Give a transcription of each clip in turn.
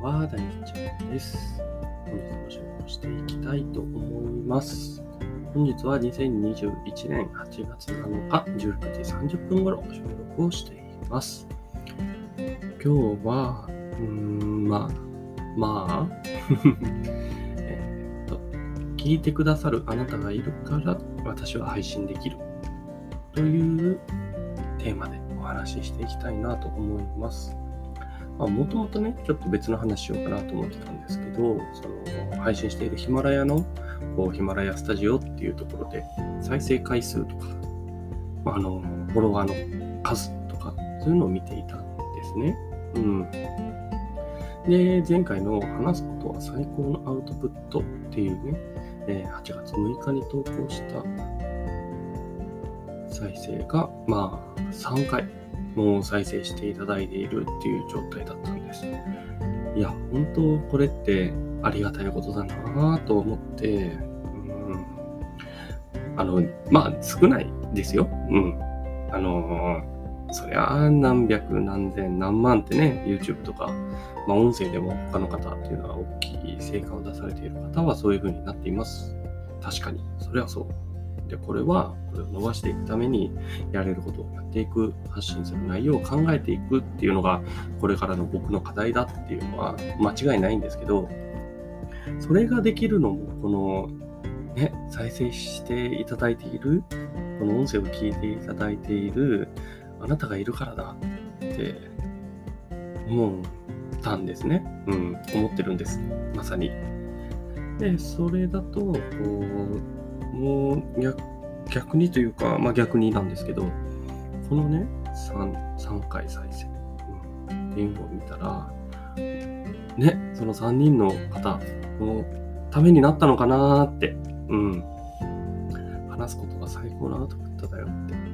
は大ちゃんです。本日も収録していきたいと思います。本日は2021年8月7日16時30分頃収録をしています。今日は、うーん、まあ、まあ、えっと、聞いてくださるあなたがいるから私は配信できるというテーマでお話ししていきたいなと思います。もともとね、ちょっと別の話しようかなと思ってたんですけど、その配信しているヒマラヤのこうヒマラヤスタジオっていうところで再生回数とか、まあ、あのフォロワーの数とか、そういうのを見ていたんですね。うん。で、前回の話すことは最高のアウトプットっていうね、え8月6日に投稿した再生が、まあ、3回もう再生していただいているっていう状態だったんです。いや、本当これってありがたいことだなぁと思って、うん、あの、まあ、少ないですよ。うん。あのそりゃあ何百何千何万ってね YouTube とか、まあ、音声でも他の方っていうのは大きい成果を出されている方はそういう風になっています確かにそれはそうでこれはこれを伸ばしていくためにやれることをやっていく発信する内容を考えていくっていうのがこれからの僕の課題だっていうのは間違いないんですけどそれができるのもこのね再生していただいているこの音声を聞いていただいているあなたがいるからだって思ったんですね。うん、思ってるんです。まさに。で、それだと、こう、もう逆にというか、まあ逆になんですけど、このね、3, 3回再生、うん、っていうのを見たら、ね、その3人の方のためになったのかなって、うん、話すことが最高のアウトプットだよって。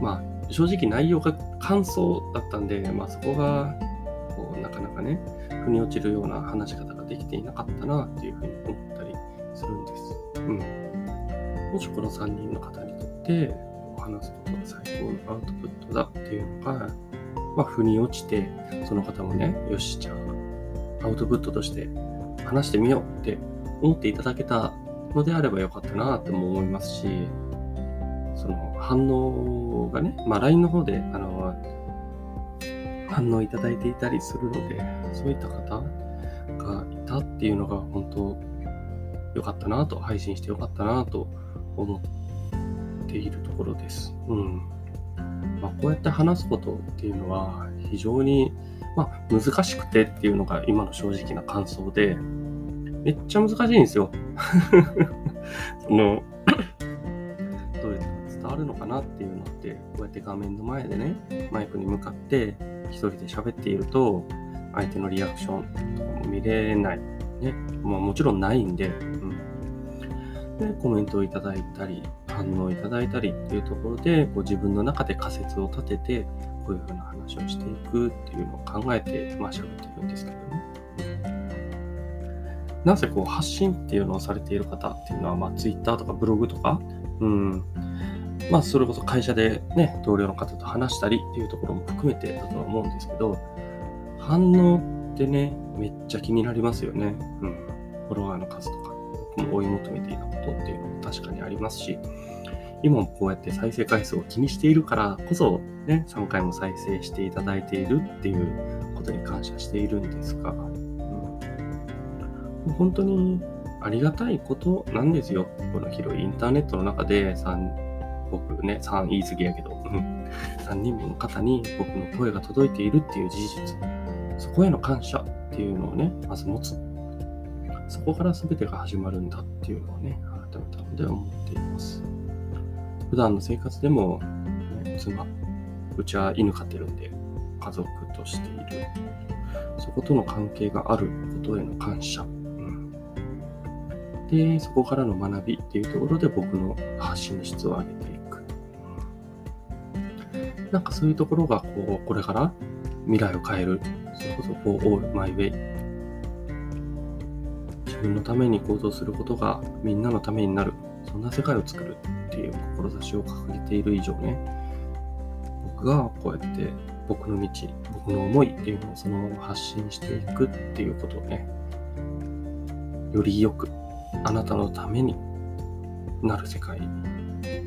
まあ正直内容が感想だったんで、まあ、そこがこうなかなかね腑に落ちるような話し方ができていなかったなっていうふうに思ったりするんです。うん、もしこの3人の方にとって話すことが最高のアウトプットだっていうのが、まあ、腑に落ちてその方もねよしじゃあアウトプットとして話してみようって思っていただけたのであればよかったなとも思いますしその反応がね、まあ、LINE の方であの反応いただいていたりするので、そういった方がいたっていうのが本当良かったなと、配信して良かったなと思っているところです。うん。まあ、こうやって話すことっていうのは非常に、まあ、難しくてっていうのが今の正直な感想で、めっちゃ難しいんですよ。その どうやって伝わるのかなっていうのってこうやって画面の前でねマイクに向かって一人で喋っていると相手のリアクションとかも見れないねまあもちろんないんで,、うん、でコメントをいただいたり反応いただいたりっていうところでこう自分の中で仮説を立ててこういうふうな話をしていくっていうのを考えてまあ喋ってるんですけどねなぜこう発信っていうのをされている方っていうのは、まあ、Twitter とかブログとか、うん、まあ、それこそ会社でね、同僚の方と話したりっていうところも含めてだとは思うんですけど、反応ってね、めっちゃ気になりますよね。うん。フォロワーの数とか、僕も追い求めていたことっていうのも確かにありますし、今もこうやって再生回数を気にしているからこそ、ね、3回も再生していただいているっていうことに感謝しているんですが、うん、本当にありがたいことなんですよ。この広いインターネットの中で3僕ね、3言い過ぎやけど、3人もの方に僕の声が届いているっていう事実、そこへの感謝っていうのをね、まず持つ。そこから全てが始まるんだっていうのをね、改めたので思っています。普段の生活でも、ね、妻、うちは犬飼ってるんで、家族としている。そことの関係があることへの感謝。うん、で、そこからの学びっていうところで僕の発信の質を上げていく。なんかそういうところがこうこれから未来を変える。それこそ For All My Way。自分のために行動することがみんなのためになる。そんな世界を作るっていう志を掲げている以上ね、僕がこうやって僕の道、僕の思いっていうのをそのまま発信していくっていうことをね、よりよくあなたのためになる世界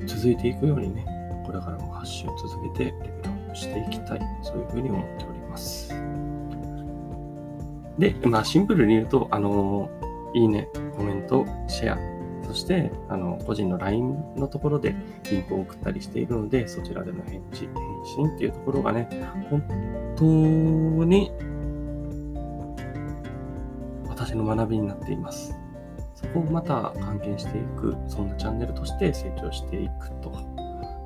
続いていくようにね、これからも発信を続けてレベルアップしていきたい、そういうふうに思っております。で、まあシンプルに言うと、あの、いいね、コメント、シェア、そして、あの、個人の LINE のところでリンクを送ったりしているので、そちらでの返事、返信っていうところがね、本当に私の学びになっています。そこをまた関係していく、そんなチャンネルとして成長していくと、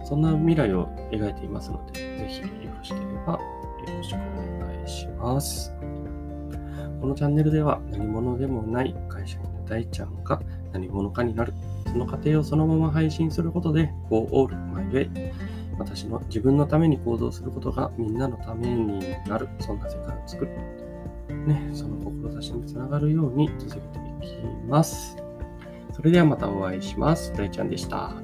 そんな未来を描いていますので、ぜひよろしければよろしくお願いします。このチャンネルでは何者でもない会社員の大ちゃんが何者かになる、その過程をそのまま配信することで、Go All My Way 私の自分のために行動することがみんなのためになる、そんな世界を作る。ね、その志につながるように続けていきます。それではまたお会いします。大ちゃんでした。